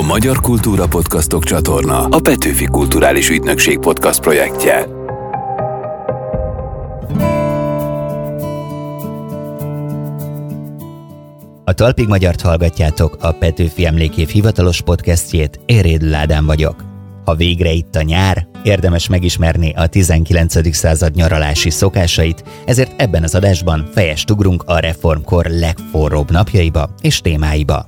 A Magyar Kultúra Podcastok csatorna a Petőfi Kulturális Ügynökség podcast projektje. A Talpig Magyart hallgatjátok, a Petőfi Emlékév hivatalos podcastjét, én Rédl Ádám vagyok. Ha végre itt a nyár, érdemes megismerni a 19. század nyaralási szokásait, ezért ebben az adásban fejest ugrunk a reformkor legforróbb napjaiba és témáiba.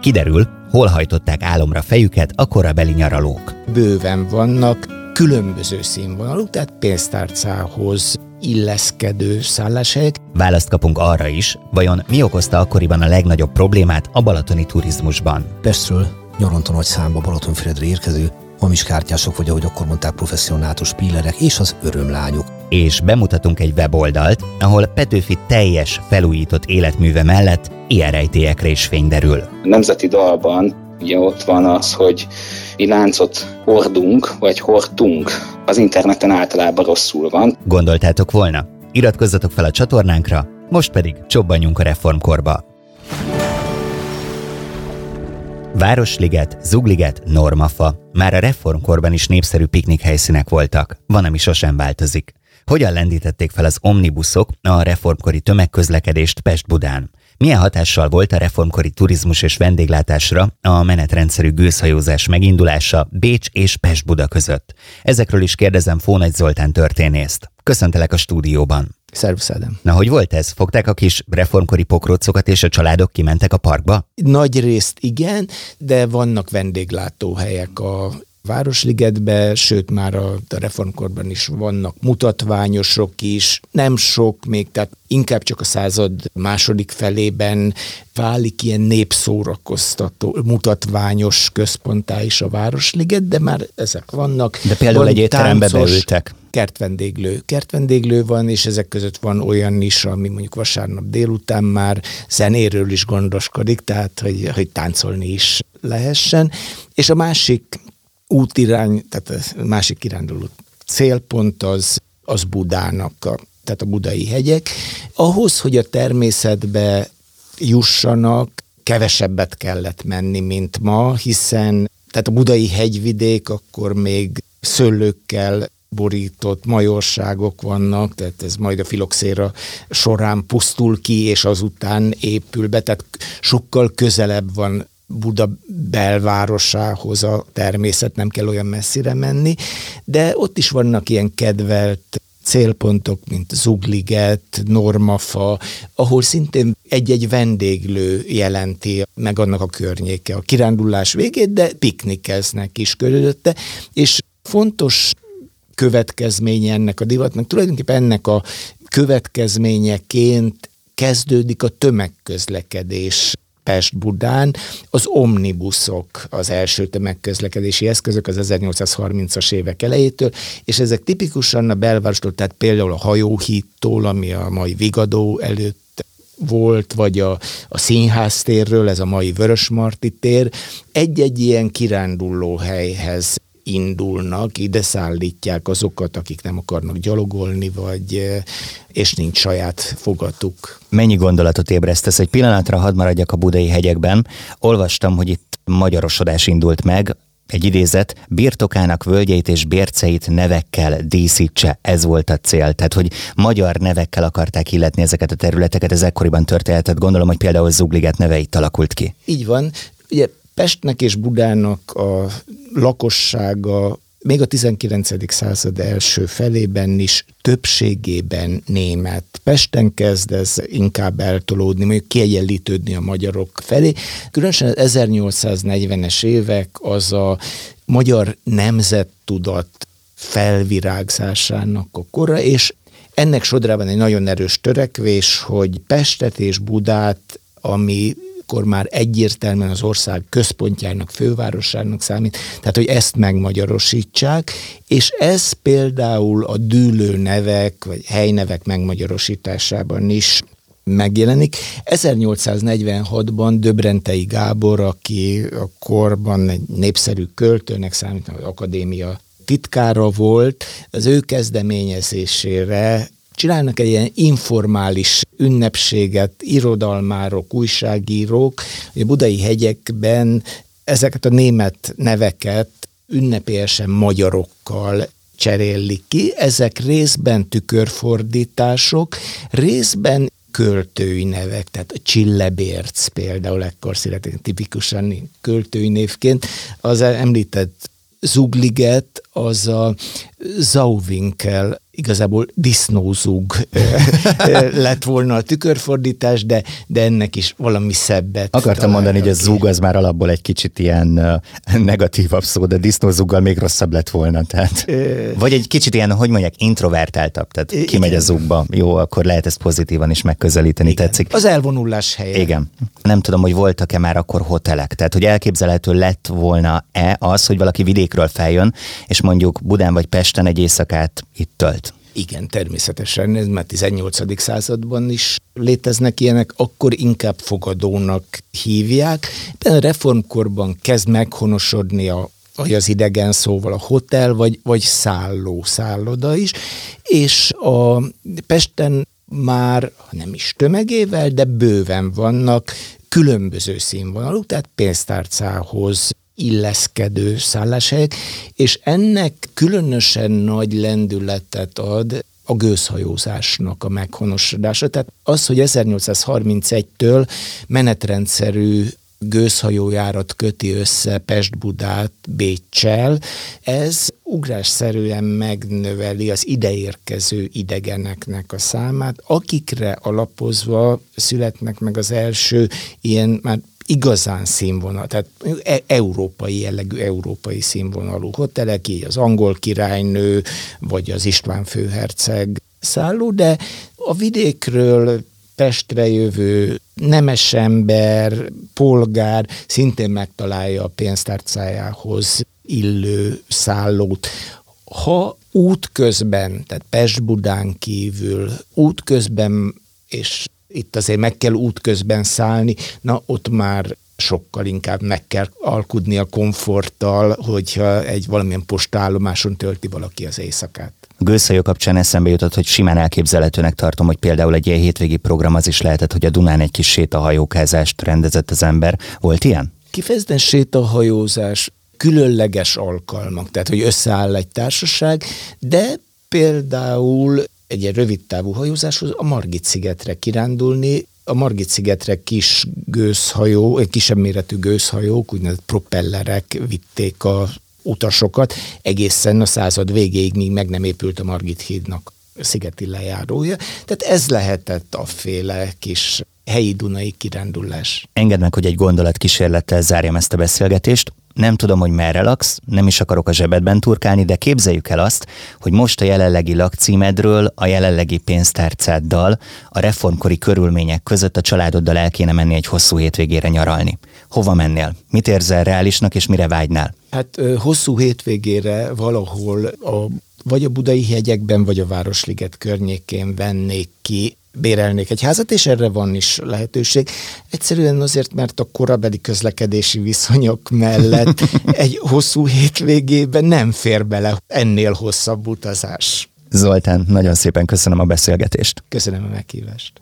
Kiderül, hol hajtották álomra fejüket a korabeli nyaralók. Bőven vannak különböző színvonalú, tehát pénztárcához illeszkedő szálláshelyek. Választ kapunk arra is, vajon mi okozta akkoriban a legnagyobb problémát a balatoni turizmusban. Pestről nyaranta nagy számba Balatonfüredre érkező hamis kártyások, vagy ahogy akkor mondták, professzionátus pílerek és az örömlányok. És bemutatunk egy weboldalt, ahol Petőfi teljes, felújított életműve mellett ilyen rejtélyekre is fény derül. A nemzeti dalban ugye ott van az, hogy mi láncot hordunk, vagy hordtunk. Az interneten általában rosszul van. Gondoltátok volna? Iratkozzatok fel a csatornánkra, most pedig csobbanjunk a reformkorba. Városliget, Zugliget, Normafa. Már a reformkorban is népszerű piknik helyszínek voltak. Van, ami sosem változik. Hogyan lendítették fel az omnibuszok a reformkori tömegközlekedést Pest-Budán? Milyen hatással volt a reformkori turizmus és vendéglátásra a menetrendszerű gőzhajózás megindulása Bécs és Pest-Buda között? Ezekről is kérdezem Fónagy Zoltán történészt. Köszöntelek a stúdióban. Szervusz, Ádám. Na, hogy volt ez? Fogták a kis reformkori pokrócokat, és a családok kimentek a parkba? Nagy részt igen, de vannak vendéglátóhelyek a Városligetbe, sőt már a, a reformkorban is vannak mutatványosok is, nem sok még, tehát inkább csak a század második felében válik ilyen népszórakoztató, mutatványos központá is a Városliget, de már ezek vannak. De például Van egy étterembe beültek. kertvendéglő. Kertvendéglő van, és ezek között van olyan is, ami mondjuk vasárnap délután már zenéről is gondoskodik, tehát hogy, hogy táncolni is lehessen. És a másik útirány, tehát a másik kiránduló célpont az, az Budának, a, tehát a budai hegyek. Ahhoz, hogy a természetbe jussanak, kevesebbet kellett menni, mint ma, hiszen tehát a budai hegyvidék akkor még szőlőkkel borított majorságok vannak, tehát ez majd a filoxéra során pusztul ki, és azután épül be, tehát sokkal közelebb van Buda belvárosához a természet, nem kell olyan messzire menni, de ott is vannak ilyen kedvelt célpontok, mint Zugliget, Normafa, ahol szintén egy-egy vendéglő jelenti meg annak a környéke a kirándulás végét, de piknikeznek is körülötte, és fontos következménye ennek a divatnak, tulajdonképpen ennek a következményeként kezdődik a tömegközlekedés Pest-Budán. Az omnibuszok az első tömegközlekedési eszközök az 1830-as évek elejétől, és ezek tipikusan a belvárostól, tehát például a hajóhídtól, ami a mai Vigadó előtt volt, vagy a, a színháztérről, ez a mai Vörösmarty tér, egy-egy ilyen kiránduló helyhez indulnak, ide szállítják azokat, akik nem akarnak gyalogolni, vagy és nincs saját fogatuk. Mennyi gondolatot ébresztesz? Egy pillanatra hadd maradjak a budai hegyekben. Olvastam, hogy itt magyarosodás indult meg, egy idézet, birtokának völgyeit és bérceit nevekkel díszítse, ez volt a cél. Tehát, hogy magyar nevekkel akarták illetni ezeket a területeket, ez ekkoriban történetet. Gondolom, hogy például Zugliget neve itt alakult ki. Így van. Ugye Pestnek és Budának a lakossága még a 19. század első felében is többségében német. Pesten kezd ez inkább eltolódni, mondjuk kiegyenlítődni a magyarok felé. Különösen az 1840-es évek az a magyar nemzettudat felvirágzásának a kora, és ennek sodrában egy nagyon erős törekvés, hogy Pestet és Budát, ami akkor már egyértelműen az ország központjának, fővárosának számít, tehát hogy ezt megmagyarosítsák, és ez például a dűlő nevek, vagy helynevek megmagyarosításában is megjelenik. 1846-ban Döbrentei Gábor, aki a korban egy népszerű költőnek számít, az akadémia titkára volt, az ő kezdeményezésére csinálnak egy ilyen informális ünnepséget, irodalmárok, újságírók, a budai hegyekben ezeket a német neveket ünnepélyesen magyarokkal cserélik ki. Ezek részben tükörfordítások, részben költői nevek, tehát a Csillebérc például ekkor született tipikusan költői névként. Az említett Zugliget az a Zauwinkel igazából disznózug lett volna a tükörfordítás, de, de ennek is valami szebbet. Akartam mondani, hogy a zúg az már alapból egy kicsit ilyen negatívabb szó, de disznózuggal még rosszabb lett volna. Tehát. Vagy egy kicsit ilyen, hogy mondják, introvertáltabb, tehát kimegy a zugba. Jó, akkor lehet ezt pozitívan is megközelíteni, Igen. tetszik. Az elvonulás helye. Igen. Nem tudom, hogy voltak-e már akkor hotelek. Tehát, hogy elképzelhető lett volna-e az, hogy valaki vidékről feljön, és mondjuk Budán vagy Pesten egy éjszakát itt tölt. Igen, természetesen, ez már 18. században is léteznek ilyenek, akkor inkább fogadónak hívják. De a reformkorban kezd meghonosodni a vagy az idegen szóval a hotel, vagy, vagy szálló, szálloda is, és a Pesten már nem is tömegével, de bőven vannak különböző színvonalú, tehát pénztárcához illeszkedő szálláshelyek, és ennek különösen nagy lendületet ad a gőzhajózásnak a meghonosodása. Tehát az, hogy 1831-től menetrendszerű gőzhajójárat köti össze Pest-Budát Bécsel, ez ugrásszerűen megnöveli az ideérkező idegeneknek a számát, akikre alapozva születnek meg az első ilyen már igazán színvonal, tehát e- európai jellegű, európai színvonalú hotelek, így az angol királynő, vagy az István főherceg szálló, de a vidékről Pestre jövő nemes ember, polgár szintén megtalálja a pénztárcájához illő szállót. Ha útközben, tehát Pest-Budán kívül útközben és itt azért meg kell útközben szállni, na ott már sokkal inkább meg kell alkudni a komforttal, hogyha egy valamilyen postállomáson tölti valaki az éjszakát. A gőzhajó kapcsán eszembe jutott, hogy simán elképzelhetőnek tartom, hogy például egy ilyen hétvégi program az is lehetett, hogy a Dunán egy kis sétahajókázást rendezett az ember. Volt ilyen? Kifejezetten sétahajózás, különleges alkalmak, tehát hogy összeáll egy társaság, de például egy ilyen rövid távú hajózáshoz a Margit-szigetre kirándulni, a Margit-szigetre kis gőzhajó, kisebb méretű gőzhajók, úgynevezett propellerek vitték a utasokat egészen a század végéig, míg meg nem épült a Margit hídnak szigeti lejárója. Tehát ez lehetett a féle kis helyi Dunai kirándulás. Engedd meg, hogy egy gondolat kísérlettel zárjam ezt a beszélgetést. Nem tudom, hogy merre laksz, nem is akarok a zsebedben turkálni, de képzeljük el azt, hogy most a jelenlegi lakcímedről, a jelenlegi pénztárcáddal, a reformkori körülmények között a családoddal el kéne menni egy hosszú hétvégére nyaralni. Hova mennél? Mit érzel reálisnak, és mire vágynál? Hát hosszú hétvégére valahol a vagy a budai hegyekben, vagy a Városliget környékén vennék ki bérelnék egy házat, és erre van is lehetőség. Egyszerűen azért, mert a korabeli közlekedési viszonyok mellett egy hosszú hétvégében nem fér bele ennél hosszabb utazás. Zoltán, nagyon szépen köszönöm a beszélgetést. Köszönöm a meghívást.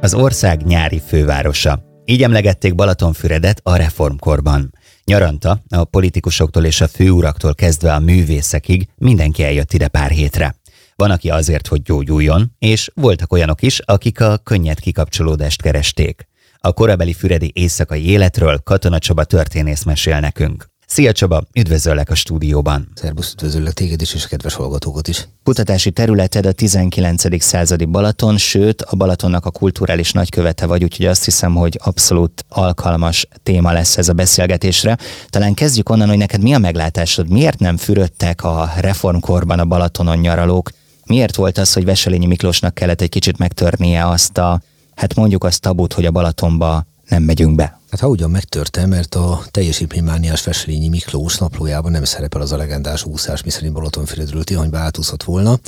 Az ország nyári fővárosa. Így emlegették Balatonfüredet a reformkorban. Nyaranta a politikusoktól és a főuraktól kezdve a művészekig mindenki eljött ide pár hétre. Van, aki azért, hogy gyógyuljon, és voltak olyanok is, akik a könnyed kikapcsolódást keresték. A korabeli füredi éjszakai életről Katona Csaba történész mesél nekünk. Szia Csaba, üdvözöllek a stúdióban. Szerbusz, üdvözöllek téged is, és a kedves hallgatókat is. Kutatási területed a 19. századi Balaton, sőt a Balatonnak a kulturális nagykövete vagy, úgyhogy azt hiszem, hogy abszolút alkalmas téma lesz ez a beszélgetésre. Talán kezdjük onnan, hogy neked mi a meglátásod, miért nem fürödtek a reformkorban a Balatonon nyaralók, miért volt az, hogy Veselényi Miklósnak kellett egy kicsit megtörnie azt a, hát mondjuk azt tabut, hogy a Balatonba nem megyünk be? Hát ha ugyan megtörte, mert a teljesítménymániás Veselényi Miklós naplójában nem szerepel az a legendás úszás, miszerint Balatonfüredről Tihanyba átúszott volna,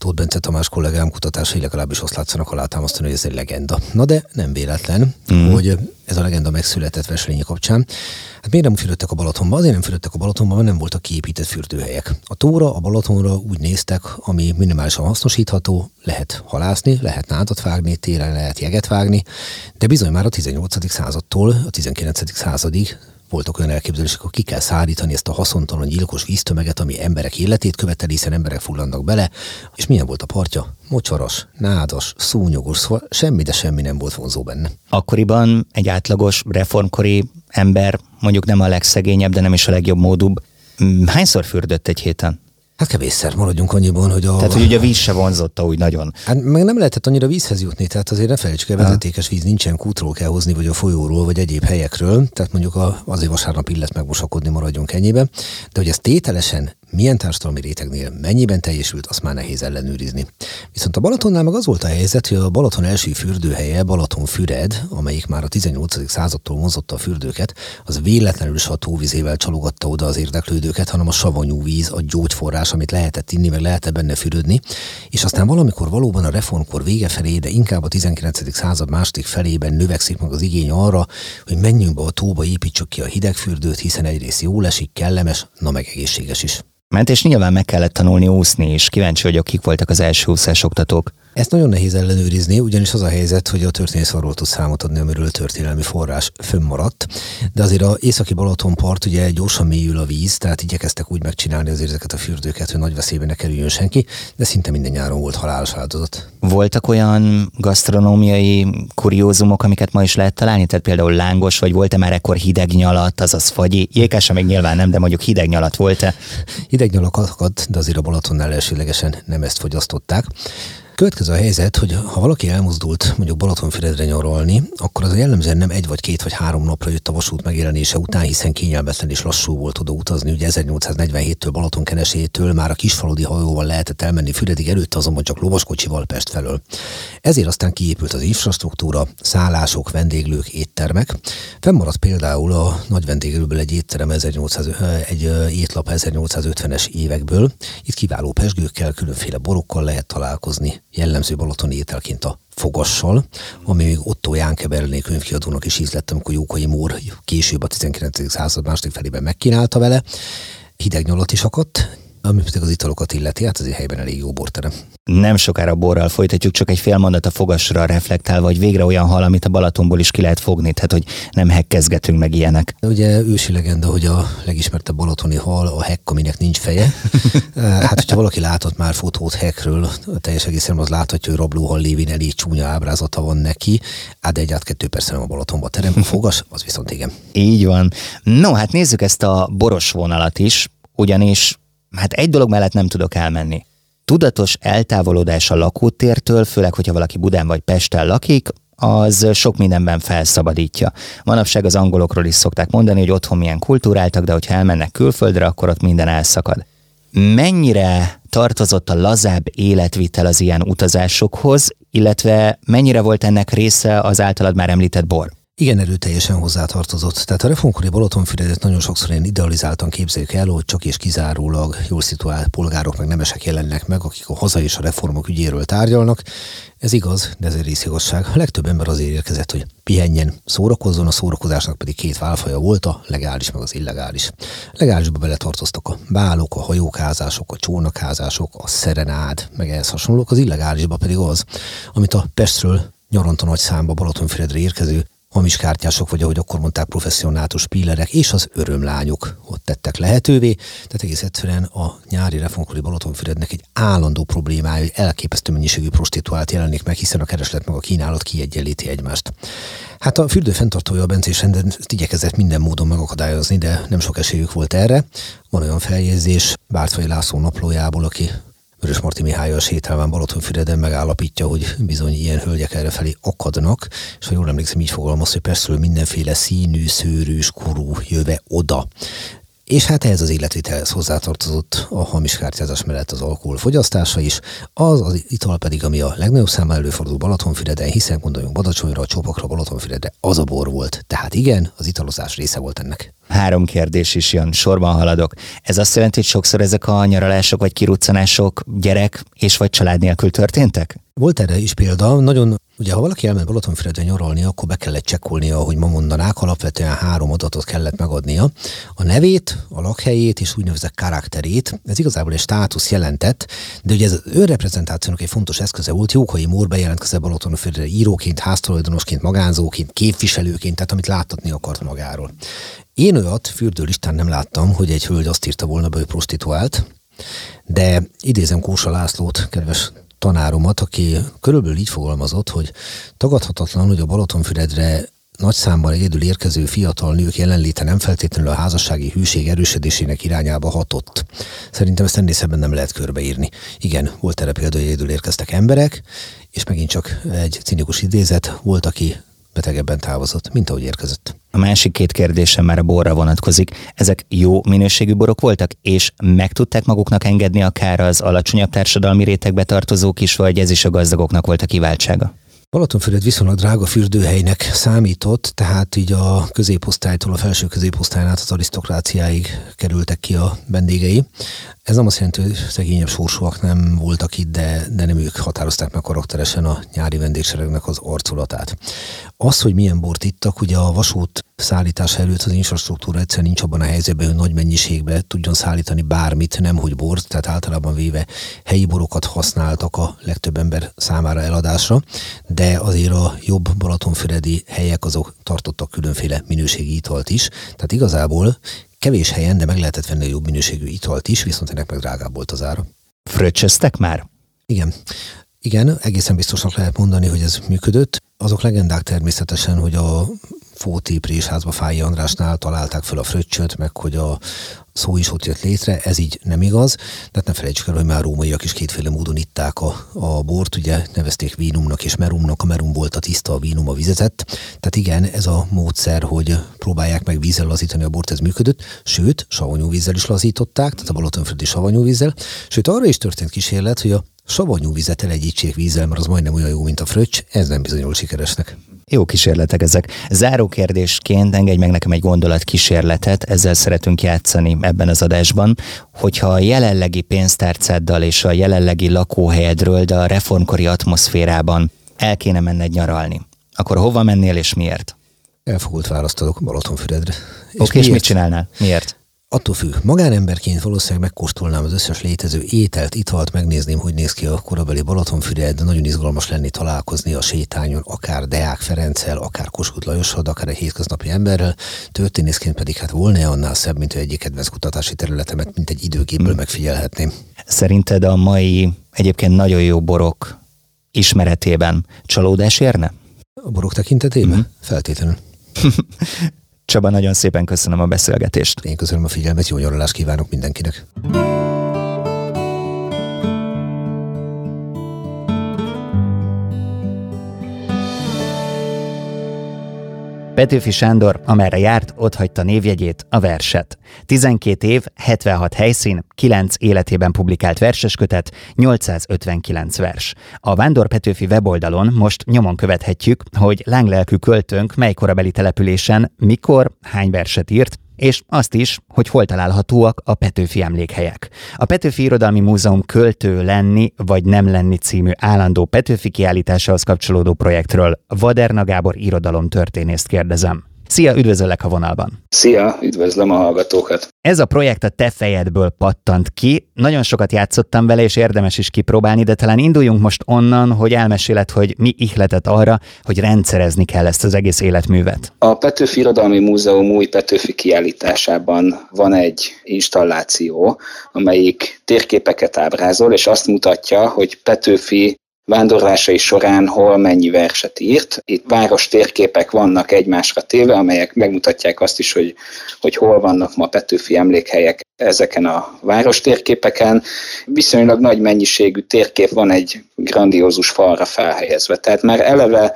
Tóth Bence Tamás kollégám kutatásai legalábbis azt látszanak alátámasztani, hogy ez egy legenda. Na de nem véletlen, mm. hogy ez a legenda megszületett Veselényi kapcsán. Hát miért nem fürödtek a Balatonba? Azért nem fürödtek a Balatonba, mert nem voltak kiépített fürdőhelyek. A tóra, a Balatonra úgy néztek, ami minimálisan hasznosítható, lehet halászni, lehet nádat vágni, télen lehet jeget vágni, de bizony már a 18. századtól a 19. századig voltak olyan elképzelések, hogy ki kell szállítani ezt a haszontalan gyilkos víztömeget, ami emberek életét követeli, hiszen emberek fullannak bele, és milyen volt a partja? Mocsaras, nádas, szúnyogos, szóval semmi, de semmi nem volt vonzó benne. Akkoriban egy átlagos reformkori ember, mondjuk nem a legszegényebb, de nem is a legjobb módúbb, hányszor fürdött egy héten? Hát kevésszer maradjunk annyiban, hogy a... Tehát, hogy ugye a víz se vonzotta úgy nagyon. Hát meg nem lehetett annyira vízhez jutni, tehát azért ne felejtsük el, vezetékes víz nincsen, kútról kell hozni, vagy a folyóról, vagy egyéb helyekről, tehát mondjuk a, azért vasárnap illet megmosakodni maradjunk ennyibe, de hogy ez tételesen milyen társadalmi rétegnél mennyiben teljesült, azt már nehéz ellenőrizni. Viszont a Balatonnál meg az volt a helyzet, hogy a Balaton első fürdőhelye, Balatonfüred, amelyik már a 18. századtól mozotta a fürdőket, az véletlenül is a tóvizével csalogatta oda az érdeklődőket, hanem a savanyú víz, a gyógyforrás, amit lehetett inni, meg lehetett benne fürödni. És aztán valamikor valóban a reformkor vége felé, de inkább a 19. század második felében növekszik meg az igény arra, hogy menjünk be a tóba, építsük ki a hidegfürdőt, hiszen egyrészt jó esik, kellemes, na meg egészséges is. Ment, és nyilván meg kellett tanulni úszni is. Kíváncsi vagyok, kik voltak az első úszás oktatók. Ezt nagyon nehéz ellenőrizni, ugyanis az a helyzet, hogy a történész arról tud számot adni, amiről történelmi forrás fönnmaradt. De azért a északi Balatonpart ugye gyorsan mélyül a víz, tehát igyekeztek úgy megcsinálni az ezeket a fürdőket, hogy nagy veszélybe ne kerüljön senki, de szinte minden nyáron volt halálos áldozat. Voltak olyan gasztronómiai kuriózumok, amiket ma is lehet találni? Tehát például lángos, vagy volt-e már ekkor hideg nyalat, azaz fagyi? Jékása még nyilván nem, de mondjuk hideg nyalat volt-e? Hideg nyalak de azért a Balatonnál elsőlegesen nem ezt fogyasztották. Következő a helyzet, hogy ha valaki elmozdult mondjuk Balatonfüredre nyaralni, akkor az jellemzően nem egy vagy két vagy három napra jött a vasút megjelenése után, hiszen kényelmetlen és lassú volt oda utazni. Ugye 1847-től Balaton kenesétől már a kisfaludi hajóval lehetett elmenni Füredig, előtte azonban csak lovaskocsival Pest felől. Ezért aztán kiépült az infrastruktúra, szállások, vendéglők, éttermek. Fennmaradt például a nagy vendéglőből egy étterem 1800, egy étlap 1850-es évekből. Itt kiváló pesgőkkel, különféle borokkal lehet találkozni jellemző balatoni ételként a fogassal, ami még Otto Jánke Berliné könyvkiadónak is ízlett, amikor Jókai Mór később a 19. század második felében megkínálta vele. Hideg nyalat is akadt, ami pedig az italokat illeti, hát azért helyben elég jó borterem. Nem sokára borral folytatjuk, csak egy fél mondat a fogasra reflektálva, hogy végre olyan hal, amit a Balatonból is ki lehet fogni, tehát hogy nem hekkezgetünk meg ilyenek. Ugye ősi legenda, hogy a legismertebb balatoni hal a hekk, aminek nincs feje. hát, hogyha valaki látott már fotót hekről, teljes egészen az láthatja, hogy rablóhal lévén elég csúnya ábrázata van neki, hát de egy át kettő persze nem a Balatonba terem. A fogas, az viszont igen. Így van. No, hát nézzük ezt a boros vonalat is, ugyanis hát egy dolog mellett nem tudok elmenni. Tudatos eltávolodás a lakótértől, főleg, hogyha valaki Budán vagy Pesten lakik, az sok mindenben felszabadítja. Manapság az angolokról is szokták mondani, hogy otthon milyen kultúráltak, de hogyha elmennek külföldre, akkor ott minden elszakad. Mennyire tartozott a lazább életvitel az ilyen utazásokhoz, illetve mennyire volt ennek része az általad már említett bor? Igen erőteljesen hozzátartozott. Tehát a reformkori Balatonfüredet nagyon sokszor ilyen idealizáltan képzeljük el, hogy csak és kizárólag jól szituált polgárok meg nemesek jelennek meg, akik a haza és a reformok ügyéről tárgyalnak. Ez igaz, de ez egy részigazság. A legtöbb ember azért érkezett, hogy pihenjen, szórakozzon, a szórakozásnak pedig két válfaja volt, a legális meg az illegális. Legálisba beletartoztak a bálok, a hajókázások, a csónakházások, a szerenád, meg ehhez hasonlók, az illegálisba pedig az, amit a Pestről nyaranta nagy számba Balatonfüredre érkező hamis kártyások, vagy ahogy akkor mondták, professzionátus pillerek, és az örömlányok ott tettek lehetővé. Tehát egész egyszerűen a nyári reformkori Balatonfürednek egy állandó problémája, hogy elképesztő mennyiségű prostituált jelenik meg, hiszen a kereslet meg a kínálat kiegyenlíti egymást. Hát a fürdő fenntartója a Bencés renden igyekezett minden módon megakadályozni, de nem sok esélyük volt erre. Van olyan feljegyzés Bártfai László naplójából, aki Vörös Marti Mihály a sétálván Balatonfüreden megállapítja, hogy bizony ilyen hölgyek errefelé akadnak, és ha jól emlékszem, így fogalmaz, hogy persze mindenféle színű, szőrűs, kurú jöve oda És hát ehhez az életvitelhez hozzátartozott a hamis kártyázás mellett az alkohol fogyasztása is, az az ital pedig, ami a legnagyobb száma előfordul Balatonfüreden, hiszen gondoljunk Badacsonyra, a Csopakra, Balatonfüredre, az a bor volt. Tehát igen, az italozás része volt ennek. Három kérdés is jön, sorban haladok. Ez azt jelenti, hogy sokszor ezek a nyaralások vagy kiruccanások gyerek és vagy család nélkül történtek? Volt erre is példa, nagyon Ugye, ha valaki elment Balatonfüredre nyaralni, akkor be kellett csekkolnia, ahogy ma mondanák, alapvetően három adatot kellett megadnia. A nevét, a lakhelyét és úgynevezett karakterét. Ez igazából egy státusz jelentett, de ugye ez az önreprezentációnak egy fontos eszköze volt. Jókai Mór bejelentkezett Balatonfüredre íróként, háztulajdonosként, magánzóként, képviselőként, tehát amit láttatni akart magáról. Én olyat fürdőlistán nem láttam, hogy egy hölgy azt írta volna be, hogy prostituált, de idézem Kósa Lászlót, kedves tanáromat, aki körülbelül így fogalmazott, hogy tagadhatatlan, hogy a Balatonfüredre nagy számban egyedül érkező fiatal nők jelenléte nem feltétlenül a házassági hűség erősödésének irányába hatott. Szerintem ezt ennél szebben nem lehet körbeírni. Igen, volt erre példa, hogy egyedül érkeztek emberek, és megint csak egy cinikus idézet, volt, aki betegebben távozott, mint ahogy érkezett. A másik két kérdésem már a borra vonatkozik. Ezek jó minőségű borok voltak, és meg tudták maguknak engedni akár az alacsonyabb társadalmi rétegbe tartozók is, vagy ez is a gazdagoknak volt a kiváltsága? Balatonfüred viszonylag drága fürdőhelynek számított, tehát így a középosztálytól a felső középosztályon át az arisztokráciáig kerültek ki a vendégei. Ez nem azt jelenti, hogy szegényebb sorsúak nem voltak itt, de, de nem ők határozták meg karakteresen a nyári vendégseregnek az arculatát. Az, hogy milyen bort ittak, ugye a vasút szállítás előtt az infrastruktúra egyszerűen nincs abban a helyzetben, hogy nagy mennyiségbe tudjon szállítani bármit, nem hogy bort, tehát általában véve helyi borokat használtak a legtöbb ember számára eladásra, de azért a jobb Balatonfüredi helyek azok tartottak különféle minőségi italt is, tehát igazából kevés helyen, de meg lehetett venni a jobb minőségű italt is, viszont ennek meg drágább volt az ára. Fröccsöztek már? Igen. Igen, egészen biztosnak lehet mondani, hogy ez működött. Azok legendák természetesen, hogy a Fóti Présházba Fáji Andrásnál találták fel a fröccsöt, meg hogy a szó is ott jött létre, ez így nem igaz, de ne felejtsük el, hogy már rómaiak is kétféle módon itták a, a bort, ugye? Nevezték vínumnak és merumnak, a merum volt a tiszta, a vínum a vizetett, tehát igen, ez a módszer, hogy próbálják meg vízzel lazítani a bort, ez működött, sőt, savanyú vízzel is lazították, tehát a Balatonföldi savanyú vízzel, sőt arra is történt kísérlet, hogy a savanyú vizet elegyítsék vízzel, mert az majdnem olyan jó, mint a fröccs, ez nem bizonyul sikeresnek. Jó kísérletek ezek. Záró kérdésként engedj meg nekem egy gondolat kísérletet, ezzel szeretünk játszani ebben az adásban, hogyha a jelenlegi pénztárcáddal és a jelenlegi lakóhelyedről, de a reformkori atmoszférában el kéne menned nyaralni, akkor hova mennél és miért? Elfogult választ adok Balatonfüredre. Oké, és, és mit csinálnál? Miért? Attól függ, magánemberként valószínűleg megkóstolnám az összes létező ételt, italt, megnézném, hogy néz ki a korabeli Balatonfüred, de nagyon izgalmas lenni találkozni a sétányon, akár Deák Ferenccel, akár Kossuth Lajossal, akár egy hétköznapi emberrel. Történészként pedig hát volna annál szebb, mint hogy egyik kedvenc kutatási területemet, mint egy időgépből hmm. megfigyelhetném. Szerinted a mai egyébként nagyon jó borok ismeretében csalódás érne? A borok tekintetében? Mm-hmm. Feltétlenül. Csaba, nagyon szépen köszönöm a beszélgetést. Én köszönöm a figyelmet, jó nyaralást kívánok mindenkinek. Petőfi Sándor, amerre járt, ott hagyta névjegyét, a verset. 12 év, 76 helyszín, 9 életében publikált verseskötet, 859 vers. A Vándor Petőfi weboldalon most nyomon követhetjük, hogy lánglelkű költőnk mely korabeli településen, mikor, hány verset írt, és azt is, hogy hol találhatóak a Petőfi emlékhelyek. A Petőfi Irodalmi Múzeum költő lenni vagy nem lenni című állandó Petőfi kiállításához kapcsolódó projektről Vaderna Gábor irodalomtörténészt kérdezem. Szia, üdvözöllek a vonalban! Szia, üdvözlöm a hallgatókat! Ez a projekt a te fejedből pattant ki. Nagyon sokat játszottam vele, és érdemes is kipróbálni, de talán induljunk most onnan, hogy elmeséled, hogy mi ihletett arra, hogy rendszerezni kell ezt az egész életművet. A Petőfi Irodalmi Múzeum új Petőfi kiállításában van egy installáció, amelyik térképeket ábrázol, és azt mutatja, hogy Petőfi vándorlásai során hol mennyi verset írt. Itt város térképek vannak egymásra téve, amelyek megmutatják azt is, hogy, hogy hol vannak ma Petőfi emlékhelyek ezeken a város térképeken. Viszonylag nagy mennyiségű térkép van egy grandiózus falra felhelyezve. Tehát már eleve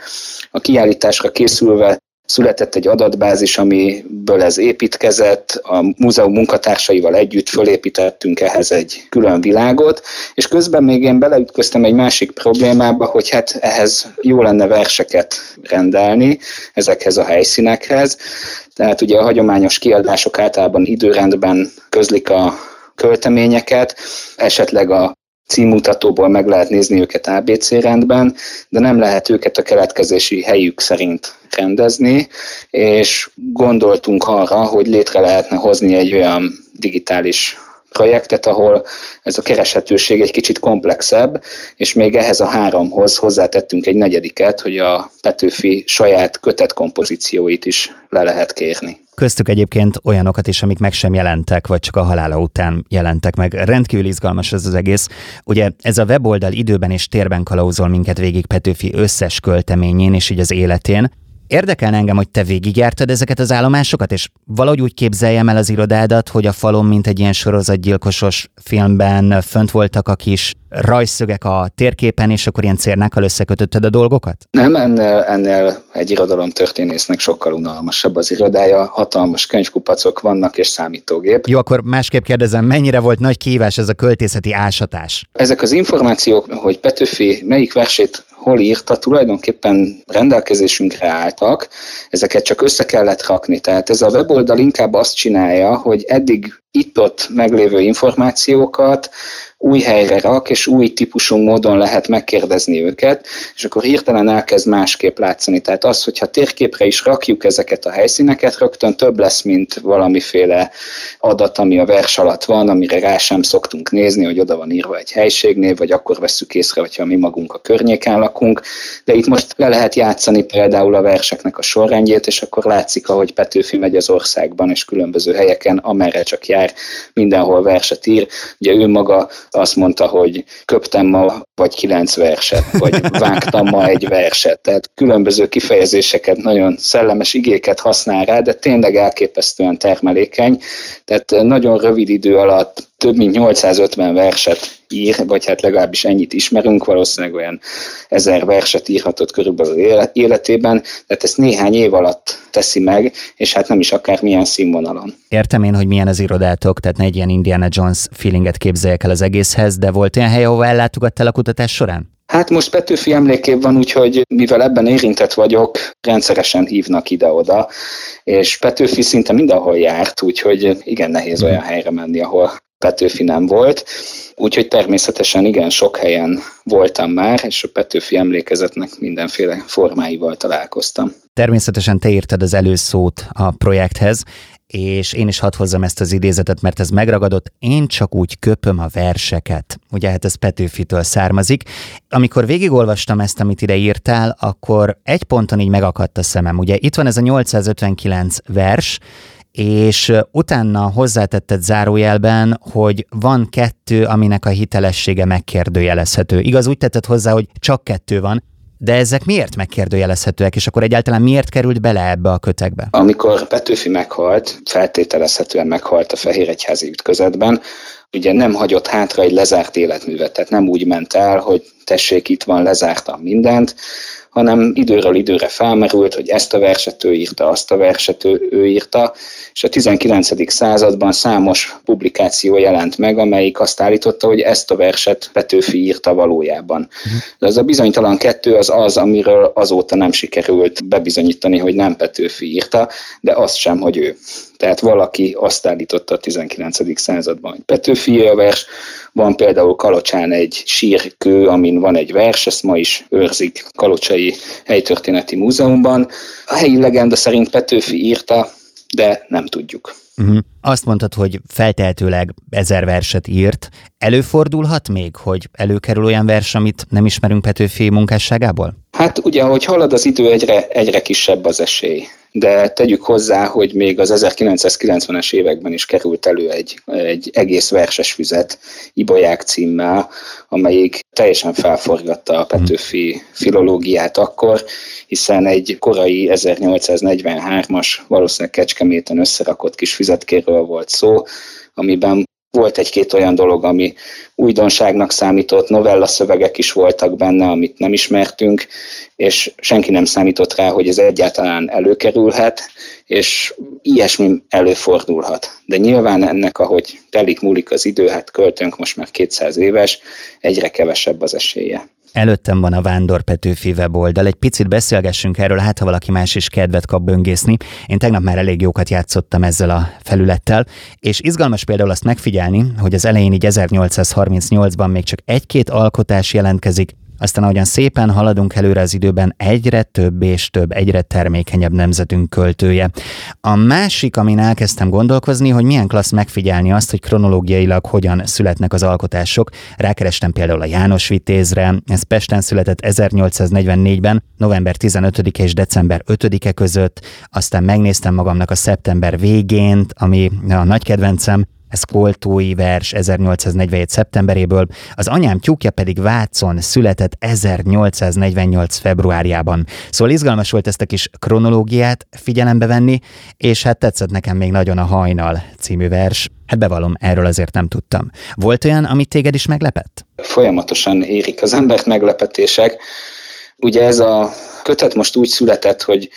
a kiállításra készülve Született egy adatbázis, amiből ez építkezett, a múzeum munkatársaival együtt fölépítettünk ehhez egy külön világot, és közben még én beleütköztem egy másik problémába, hogy hát ehhez jó lenne verseket rendelni ezekhez a helyszínekhez. Tehát ugye a hagyományos kiadások általában időrendben közlik a költeményeket, esetleg a címmutatóból meg lehet nézni őket ABC rendben, de nem lehet őket a keletkezési helyük szerint rendezni, és gondoltunk arra, hogy létre lehetne hozni egy olyan digitális projektet, ahol ez a kereshetőség egy kicsit komplexebb, és még ehhez a háromhoz hozzátettünk egy negyediket, hogy a Petőfi saját kötet kompozícióit is le lehet kérni. Köztük egyébként olyanokat is, amik meg sem jelentek, vagy csak a halála után jelentek meg. Rendkívül izgalmas ez az egész. Ugye ez a weboldal időben és térben kalauzol minket végig Petőfi összes költeményén és így az életén. Érdekelne engem, hogy te végigjártad ezeket az állomásokat, és valahogy úgy képzeljem el az irodádat, hogy a falon, mint egy ilyen sorozatgyilkosos filmben fönt voltak a kis rajszögek a térképen, és akkor ilyen cérnákkal összekötötted a dolgokat? Nem, ennél, ennél egy irodalom történésznek sokkal unalmasabb az irodája, hatalmas könyvkupacok vannak és számítógép. Jó, akkor másképp kérdezem, mennyire volt nagy kihívás ez a költészeti ásatás? Ezek az információk, hogy Petőfi melyik versét hol írta, tulajdonképpen rendelkezésünkre álltak, ezeket csak össze kellett rakni. Tehát ez a weboldal inkább azt csinálja, hogy eddig itt-ott meglévő információkat új helyre rak, és új típusú módon lehet megkérdezni őket, és akkor hirtelen elkezd másképp látszani. Tehát az, hogyha térképre is rakjuk ezeket a helyszíneket, rögtön több lesz, mint valamiféle adat, ami a vers alatt van, amire rá sem szoktunk nézni, hogy oda van írva egy helységnév, vagy akkor vesszük észre, hogyha mi magunk a környéken lakunk. De itt most le lehet játszani például a verseknek a sorrendjét, és akkor látszik, ahogy Petőfi megy az országban, és különböző helyeken, amerre csak jár, mindenhol verset ír. Ugye ő maga azt mondta, hogy köptem ma vagy kilenc verset, vagy vágtam ma egy verset. Tehát különböző kifejezéseket, nagyon szellemes igéket használ rá, de tényleg elképesztően termelékeny. Tehát nagyon rövid idő alatt több mint 850 verset ír, vagy hát legalábbis ennyit ismerünk, valószínűleg olyan ezer verset írhatott körülbelül életében, tehát ezt néhány év alatt teszi meg, és hát nem is akár milyen színvonalon. Értem én, hogy milyen az irodátok, tehát ne egy ilyen Indiana Jones feelinget képzeljek el az egészhez, de volt olyan hely, ahova ellátogattál a kutatás során? Hát most Petőfi emlékév van, úgyhogy mivel ebben érintett vagyok, rendszeresen hívnak ide-oda, és Petőfi szinte mindenhol járt, úgyhogy igen nehéz olyan helyre menni, ahol Petőfi nem volt. Úgyhogy természetesen igen, sok helyen voltam már, és a Petőfi emlékezetnek mindenféle formáival találkoztam. Természetesen te írtad az előszót a projekthez, és én is hadd hozzam ezt az idézetet, mert ez megragadott, én csak úgy köpöm a verseket. Ugye hát ez Petőfitől származik. Amikor végigolvastam ezt, amit ide írtál, akkor egy ponton így megakadt a szemem. Ugye itt van ez a 859 vers, és utána hozzátetted zárójelben, hogy van kettő, aminek a hitelessége megkérdőjelezhető. Igaz, úgy tetted hozzá, hogy csak kettő van, de ezek miért megkérdőjelezhetőek, és akkor egyáltalán miért került bele ebbe a kötekbe? Amikor Petőfi meghalt, feltételezhetően meghalt a Fehér Egyházi ütközetben, ugye nem hagyott hátra egy lezárt életművet, tehát nem úgy ment el, hogy tessék, itt van, lezártam mindent, hanem időről időre felmerült, hogy ezt a verset ő írta, azt a verset ő, ő írta, és a 19. században számos publikáció jelent meg, amelyik azt állította, hogy ezt a verset Petőfi írta valójában. De az a bizonytalan kettő az az, amiről azóta nem sikerült bebizonyítani, hogy nem Petőfi írta, de azt sem, hogy ő. Tehát valaki azt állította a 19. században, hogy Petőfi a vers, van például Kalocsán egy sírkő, amin van egy vers, ezt ma is őrzik Kalocsai Helytörténeti Múzeumban. A helyi legenda szerint Petőfi írta, de nem tudjuk. Uh-huh. Azt mondtad, hogy feltehetőleg ezer verset írt. Előfordulhat még, hogy előkerül olyan vers, amit nem ismerünk Petőfi munkásságából? Hát ugye, ahogy halad az idő, egyre, egyre kisebb az esély. De tegyük hozzá, hogy még az 1990-es években is került elő egy, egy egész verses füzet Ibolyák címmel, amelyik teljesen felforgatta a Petőfi filológiát akkor, hiszen egy korai 1843-as, valószínűleg Kecskeméten összerakott kis füzetkéről volt szó, amiben volt egy-két olyan dolog, ami újdonságnak számított, novella szövegek is voltak benne, amit nem ismertünk, és senki nem számított rá, hogy ez egyáltalán előkerülhet, és ilyesmi előfordulhat. De nyilván ennek, ahogy telik múlik az idő, hát költőnk most már 200 éves, egyre kevesebb az esélye. Előttem van a Vándor Petőfi weboldal, egy picit beszélgessünk erről, hát ha valaki más is kedvet kap böngészni. Én tegnap már elég jókat játszottam ezzel a felülettel, és izgalmas például azt megfigyelni, hogy az elején így 1838-ban még csak egy-két alkotás jelentkezik, aztán ahogyan szépen haladunk előre az időben, egyre több és több, egyre termékenyebb nemzetünk költője. A másik, amin elkezdtem gondolkozni, hogy milyen klassz megfigyelni azt, hogy kronológiailag hogyan születnek az alkotások. Rákerestem például a János Vitézre, ez Pesten született 1844-ben, november 15 és december 5-e között, aztán megnéztem magamnak a szeptember végén, ami a nagy kedvencem, ez Koltói vers 1847. szeptemberéből, az anyám tyúkja pedig Vácon született 1848. februárjában. Szóval izgalmas volt ezt a kis kronológiát figyelembe venni, és hát tetszett nekem még nagyon a Hajnal című vers. Hát bevallom, erről azért nem tudtam. Volt olyan, amit téged is meglepett? Folyamatosan érik az embert meglepetések. Ugye ez a kötet most úgy született, hogy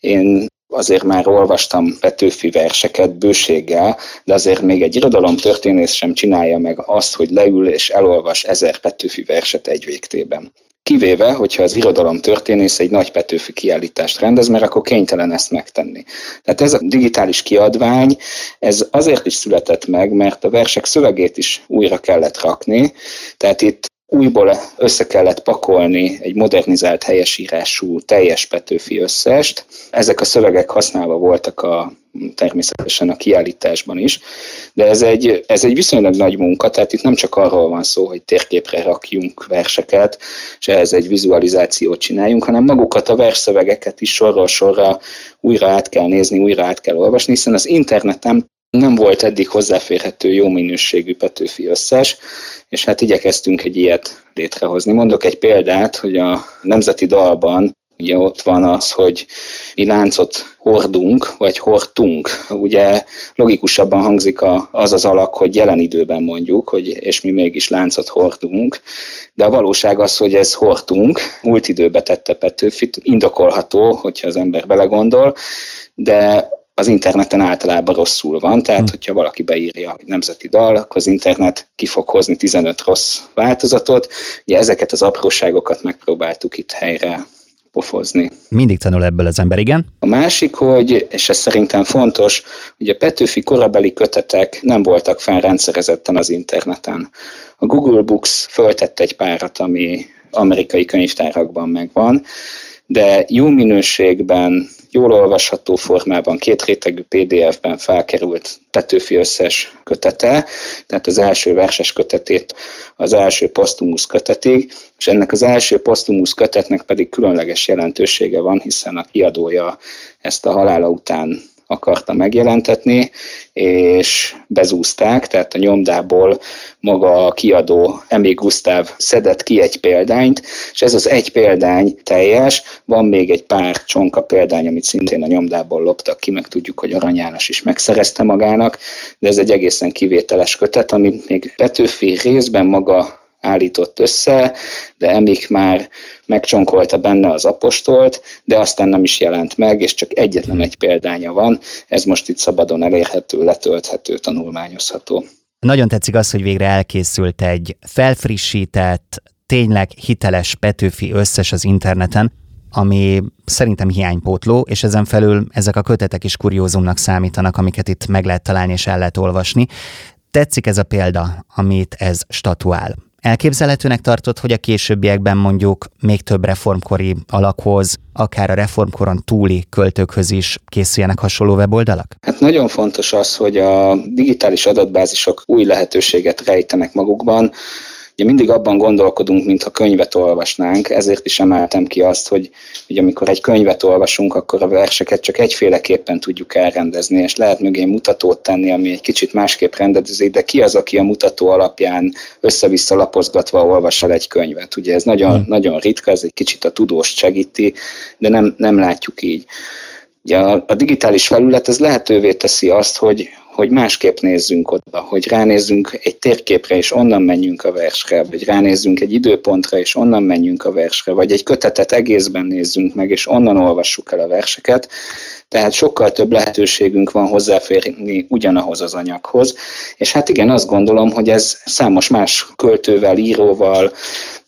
én azért már olvastam Petőfi verseket bőséggel, de azért még egy irodalomtörténész sem csinálja meg azt, hogy leül és elolvas ezer Petőfi verset egy végtében. Kivéve, hogyha az irodalom történész egy nagy Petőfi kiállítást rendez, mert akkor kénytelen ezt megtenni. Tehát ez a digitális kiadvány, ez azért is született meg, mert a versek szövegét is újra kellett rakni, tehát itt újból össze kellett pakolni egy modernizált helyesírású teljes Petőfi összest. Ezek a szövegek használva voltak a, természetesen a kiállításban is, de ez egy, ez egy viszonylag nagy munka, tehát itt nem csak arról van szó, hogy térképre rakjunk verseket, és ehhez egy vizualizációt csináljunk, hanem magukat a versszövegeket is sorról sorra újra át kell nézni, újra át kell olvasni, hiszen az interneten nem volt eddig hozzáférhető jó minőségű Petőfi összes, és hát igyekeztünk egy ilyet létrehozni. Mondok egy példát, hogy a Nemzeti Dalban ugye ott van az, hogy mi láncot hordunk, vagy hordtunk. Ugye logikusabban hangzik az az alak, hogy jelen időben mondjuk, hogy és mi mégis láncot hordunk, de a valóság az, hogy ez hordtunk, múlt időbe tette Petőfit, indokolható, hogyha az ember belegondol, de az interneten általában rosszul van, tehát hmm. hogyha valaki beírja, hogy nemzeti dal, akkor az internet ki fog hozni 15 rossz változatot. Ugye ezeket az apróságokat megpróbáltuk itt helyre pofozni. Mindig tanul ebből az ember, igen. A másik, hogy, és ez szerintem fontos, hogy a Petőfi korabeli kötetek nem voltak fenn rendszerezetten az interneten. A Google Books föltett egy párat, ami amerikai könyvtárakban megvan, de jó minőségben, jól olvasható formában, két rétegű PDF-ben felkerült Petőfi összes kötete, tehát az első verses kötetét az első posztumusz kötetig, és ennek az első posztumusz kötetnek pedig különleges jelentősége van, hiszen a kiadója ezt a halála után akarta megjelentetni, és bezúzták, tehát a nyomdából maga a kiadó Emil Gustav szedett ki egy példányt, és ez az egy példány teljes, van még egy pár csonka példány, amit szintén a nyomdából loptak ki, meg tudjuk, hogy Arany János is megszerezte magának, de ez egy egészen kivételes kötet, amit még Petőfi részben maga állított össze, de Emik már megcsonkolta benne az apostolt, de aztán nem is jelent meg, és csak egyetlen egy példánya van, ez most itt szabadon elérhető, letölthető, tanulmányozható. Nagyon tetszik az, hogy végre elkészült egy felfrissített, tényleg hiteles Petőfi összes az interneten, ami szerintem hiánypótló, és ezen felül ezek a kötetek is kuriózumnak számítanak, amiket itt meg lehet találni és el lehet olvasni. Tetszik ez a példa, amit ez statuál. Elképzelhetőnek tartott, hogy a későbbiekben mondjuk még több reformkori alakhoz, akár a reformkoron túli költőkhöz is készüljenek hasonló weboldalak? Hát nagyon fontos az, hogy a digitális adatbázisok új lehetőséget rejtenek magukban, Ugye mindig abban gondolkodunk, mintha könyvet olvasnánk, ezért is emeltem ki azt, hogy, hogy amikor egy könyvet olvasunk, akkor a verseket csak egyféleképpen tudjuk elrendezni, és lehet mögé mutatót tenni, ami egy kicsit másképp rendezi, de ki az, aki a mutató alapján össze-vissza lapozgatva olvas el egy könyvet. Ugye ez nagyon, hmm. nagyon ritka, ez egy kicsit a tudóst segíti, de nem, nem látjuk így. Ugye a, a digitális felület ez lehetővé teszi azt, hogy, hogy másképp nézzünk oda, hogy ránézzünk egy térképre, és onnan menjünk a versre, vagy ránézzünk egy időpontra, és onnan menjünk a versre, vagy egy kötetet egészben nézzünk meg, és onnan olvassuk el a verseket. Tehát sokkal több lehetőségünk van hozzáférni ugyanahoz az anyaghoz. És hát igen, azt gondolom, hogy ez számos más költővel, íróval,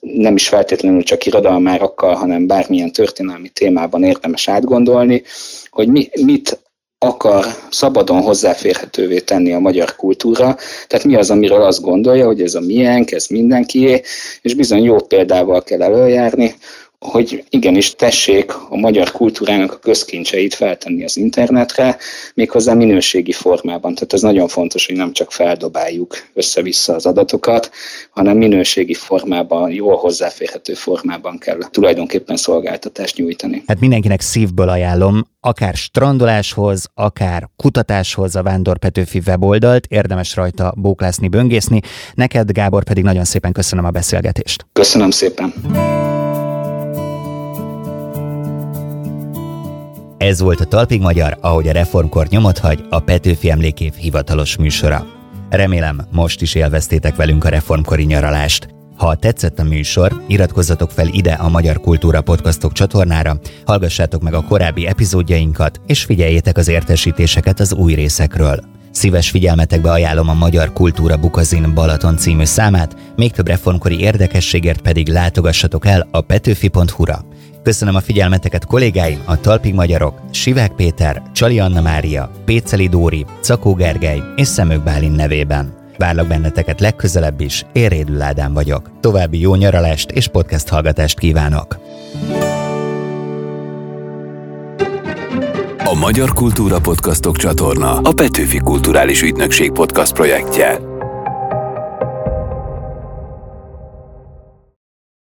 nem is feltétlenül csak irodalmárakkal, hanem bármilyen történelmi témában érdemes átgondolni, hogy mi, mit akar szabadon hozzáférhetővé tenni a magyar kultúra, tehát mi az, amiről azt gondolja, hogy ez a miénk, ez mindenkié, és bizony jó példával kell előjárni, hogy igenis tessék a magyar kultúrának a közkincseit feltenni az internetre, méghozzá minőségi formában. Tehát ez nagyon fontos, hogy nem csak feldobáljuk össze-vissza az adatokat, hanem minőségi formában, jól hozzáférhető formában kell tulajdonképpen szolgáltatást nyújtani. Hát mindenkinek szívből ajánlom, akár strandoláshoz, akár kutatáshoz a Vándor Petőfi weboldalt, érdemes rajta bóklászni, böngészni. Neked, Gábor, pedig nagyon szépen köszönöm a beszélgetést. Köszönöm szépen. Ez volt a Talpig Magyar, ahogy a reformkor nyomot hagy, a Petőfi Emlékév hivatalos műsora. Remélem, most is élveztétek velünk a reformkori nyaralást. Ha tetszett a műsor, iratkozzatok fel ide a Magyar Kultúra Podcastok csatornára, hallgassátok meg a korábbi epizódjainkat, és figyeljétek az értesítéseket az új részekről. Szíves figyelmetekbe ajánlom a Magyar Kultúra Bukazin Balaton című számát, még több reformkori érdekességért pedig látogassatok el a petőfi.hu-ra. Köszönöm a figyelmeteket kollégáim, a Talpig Magyarok, Sivák Péter, Csali Anna Mária, Péceli Dóri, Cakó Gergely és Szemők Bálin nevében. Várlak benneteket legközelebb is, én Ádám vagyok. További jó nyaralást és podcast hallgatást kívánok! A Magyar Kultúra Podcastok csatorna a Petőfi Kulturális Ügynökség podcast projektje.